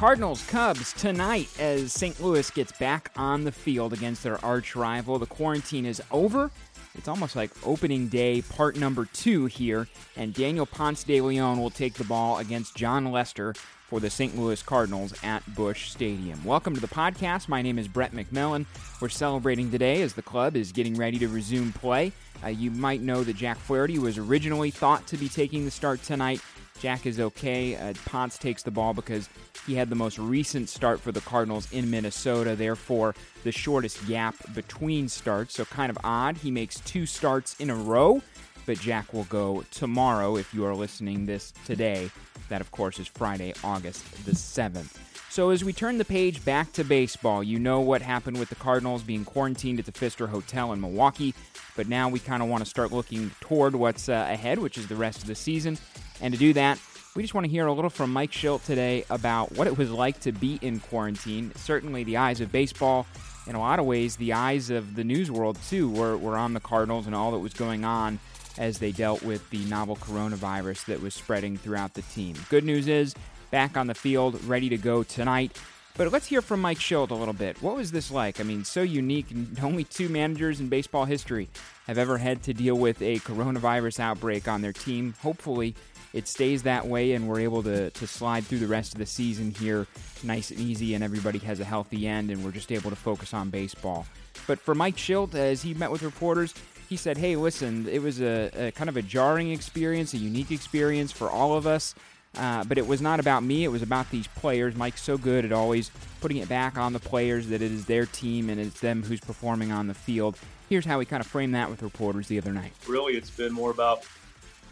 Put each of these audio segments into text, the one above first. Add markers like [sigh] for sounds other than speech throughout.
Cardinals Cubs tonight as St. Louis gets back on the field against their arch rival. The quarantine is over. It's almost like opening day, part number two here, and Daniel Ponce de Leon will take the ball against Jon Lester for the St. Louis Cardinals at Busch Stadium. Welcome to the podcast. My name is Brett McMillan. We're celebrating today as the club is getting ready to resume play. Uh, you might know that Jack Flaherty was originally thought to be taking the start tonight. Jack is okay. Uh, Ponce takes the ball because he had the most recent start for the Cardinals in Minnesota, therefore, the shortest gap between starts. So, kind of odd. He makes two starts in a row, but Jack will go tomorrow if you are listening this today. That, of course, is Friday, August the 7th. So, as we turn the page back to baseball, you know what happened with the Cardinals being quarantined at the Pfister Hotel in Milwaukee, but now we kind of want to start looking toward what's uh, ahead, which is the rest of the season. And to do that, we just want to hear a little from Mike Shildt today about what it was like to be in quarantine. Certainly, the eyes of baseball, in a lot of ways, the eyes of the news world too, were, were on the Cardinals and all that was going on as they dealt with the novel coronavirus that was spreading throughout the team. Good news is, back on the field, ready to go tonight. But let's hear from Mike Shildt a little bit. What was this like? I mean, so unique. [laughs] Only two managers in baseball history have ever had to deal with a coronavirus outbreak on their team. Hopefully, it stays that way and we're able to, to slide through the rest of the season here nice and easy and everybody has a healthy end and we're just able to focus on baseball. But for Mike Shildt, as he met with reporters, he said, hey, listen, it was a, a kind of a jarring experience, a unique experience for all of us. Uh, but it was not about me. It was about these players. Mike's so good at always putting it back on the players that it is their team and it's them who's performing on the field. Here's how he kind of framed that with reporters the other night. Really, it's been more about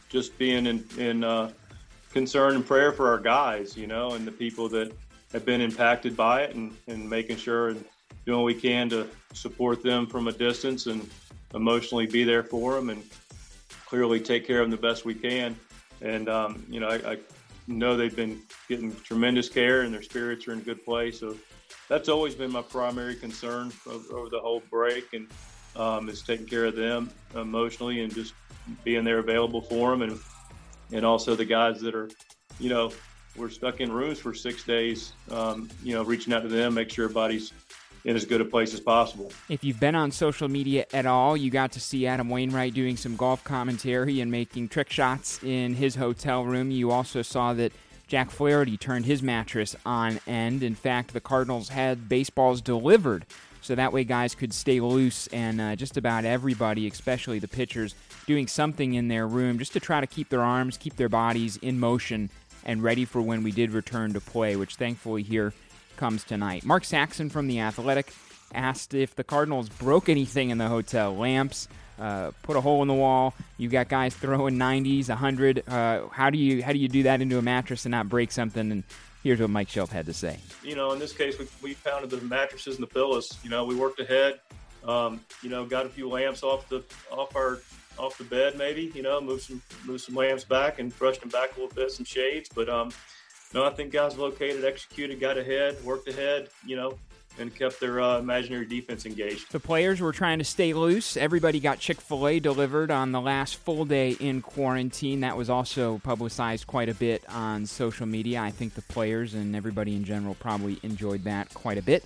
just being in, in uh, concern and prayer for our guys, you know, and the people that have been impacted by it and, and making sure and doing what we can to support them from a distance and emotionally be there for them and clearly take care of them the best we can. And, um, you know, I, I know they've been getting tremendous care and their spirits are in good place. So that's always been my primary concern over, over the whole break and um, is taking care of them emotionally and just being there available for them, and and also the guys that are, you know, we're stuck in rooms for six days. Um, you know, reaching out to them, make sure everybody's in as good a place as possible. If you've been on social media at all, you got to see Adam Wainwright doing some golf commentary and making trick shots in his hotel room. You also saw that Jack Flaherty turned his mattress on end. In fact, the Cardinals had baseballs delivered so that way guys could stay loose and uh, just about everybody, especially the pitchers, doing something in their room just to try to keep their arms, keep their bodies in motion and ready for when we did return to play, which thankfully here comes tonight. Mark Saxon from The Athletic asked if the Cardinals broke anything in the hotel lamps, uh, put a hole in the wall. You got guys throwing 90s, 100. Uh, how do you how do you do that into a mattress and not break something? And here's what Mike Shildt had to say. You know, in this case, we, we pounded the mattresses and the pillows. You know, we worked ahead. Um, you know, got a few lamps off the off our off the bed, maybe. You know, move some move some lamps back and brushed them back a little bit, some shades. But um, no, I think guys located, executed, got ahead, worked ahead. You know, and kept their uh, imaginary defense engaged. The players were trying to stay loose. Everybody got Chick fil A delivered on the last full day in quarantine. That was also publicized quite a bit on social media. I think the players and everybody in general probably enjoyed that quite a bit.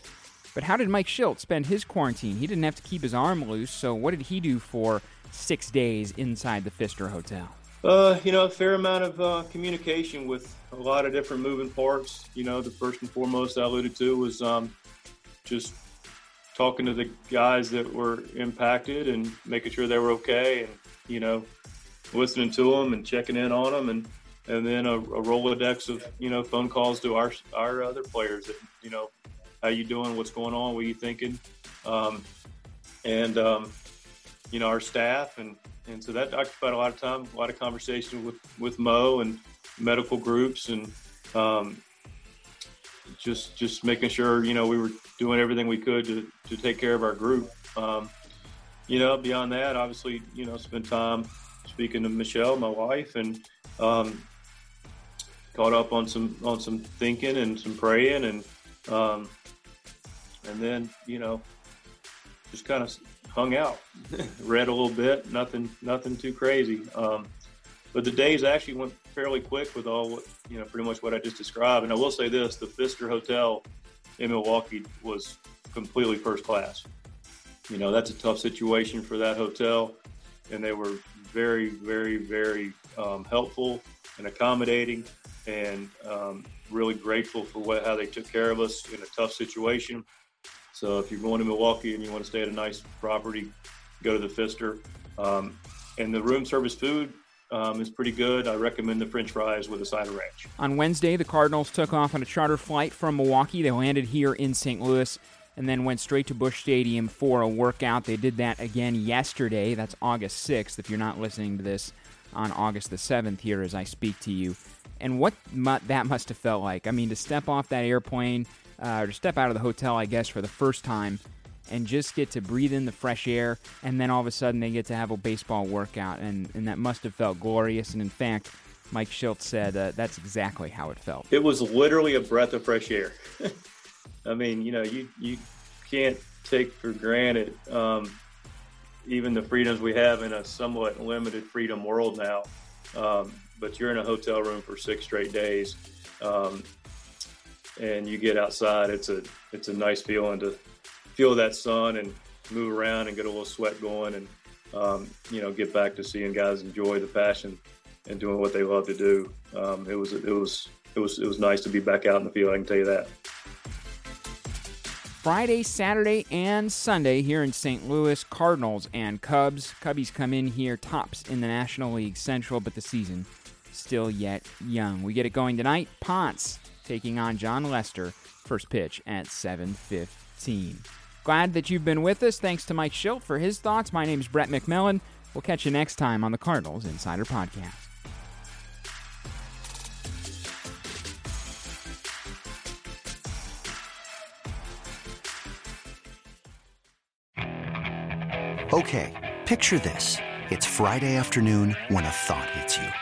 But how did Mike Shildt spend his quarantine? He didn't have to keep his arm loose, so what did he do for six days inside the Pfister Hotel? Uh, you know, a fair amount of uh, communication with a lot of different moving parts. You know, the first and foremost I alluded to was um, just talking to the guys that were impacted and making sure they were okay, and you know, listening to them and checking in on them, and and then a, a rolodex of you know phone calls to our our other players that you know how you doing, what's going on, what are you thinking, um, and um, you know our staff and and so that occupied a lot of time, a lot of conversation with with Mo and medical groups and um, just just making sure you know we were doing everything we could to, to take care of our group. Um, you know, beyond that, obviously, you know, spend time speaking to Michelle, my wife, and um, caught up on some on some thinking and some praying, and um, and then you know, just kind of hung out, [laughs] read a little bit, nothing nothing too crazy. Um, but the days actually went fairly quick with all what you know, pretty much what I just described. And I will say this: the Pfister Hotel in Milwaukee was completely first class. You know, that's a tough situation for that hotel, and they were very, very, very um, helpful and accommodating, and um, really grateful for what, how they took care of us in a tough situation. So if you're going to Milwaukee and you want to stay at a nice property, go to the Pfister. Um, and the room service food um, is pretty good. I recommend the French fries with a side of ranch. On Wednesday, the Cardinals took off on a charter flight from Milwaukee. They landed here in St. Louis and then went straight to Busch Stadium for a workout. They did that again yesterday. That's August 6th, if you're not listening to this on August the 7th here as I speak to you. And what that must have felt like. I mean, to step off that airplane, uh, or to step out of the hotel, I guess, for the first time and just get to breathe in the fresh air. And then all of a sudden they get to have a baseball workout. And, and that must have felt glorious. And in fact, Mike Shildt said uh, that's exactly how it felt. It was literally a breath of fresh air. [laughs] I mean, you know, you, you can't take for granted um, even the freedoms we have in a somewhat limited freedom world now. Um, but you're in a hotel room for six straight days. Um, and you get outside, it's a it's a nice feeling to feel that sun and move around and get a little sweat going, and um, you know get back to seeing guys enjoy the passion and doing what they love to do. Um, it was it was it was it was nice to be back out in the field. I can tell you that. Friday, Saturday, and Sunday here in St. Louis, Cardinals and Cubs. Cubbies come in here tops in the National League Central, but the season still yet young. We get it going tonight. Ponce taking on Jon Lester. First pitch at 7:15. Glad that you've been with us. Thanks to Mike Shildt for his thoughts. My name is Brett McMillan. We'll catch you next time on the Cardinals Insider Podcast. Okay, picture this. It's Friday afternoon when a thought hits you.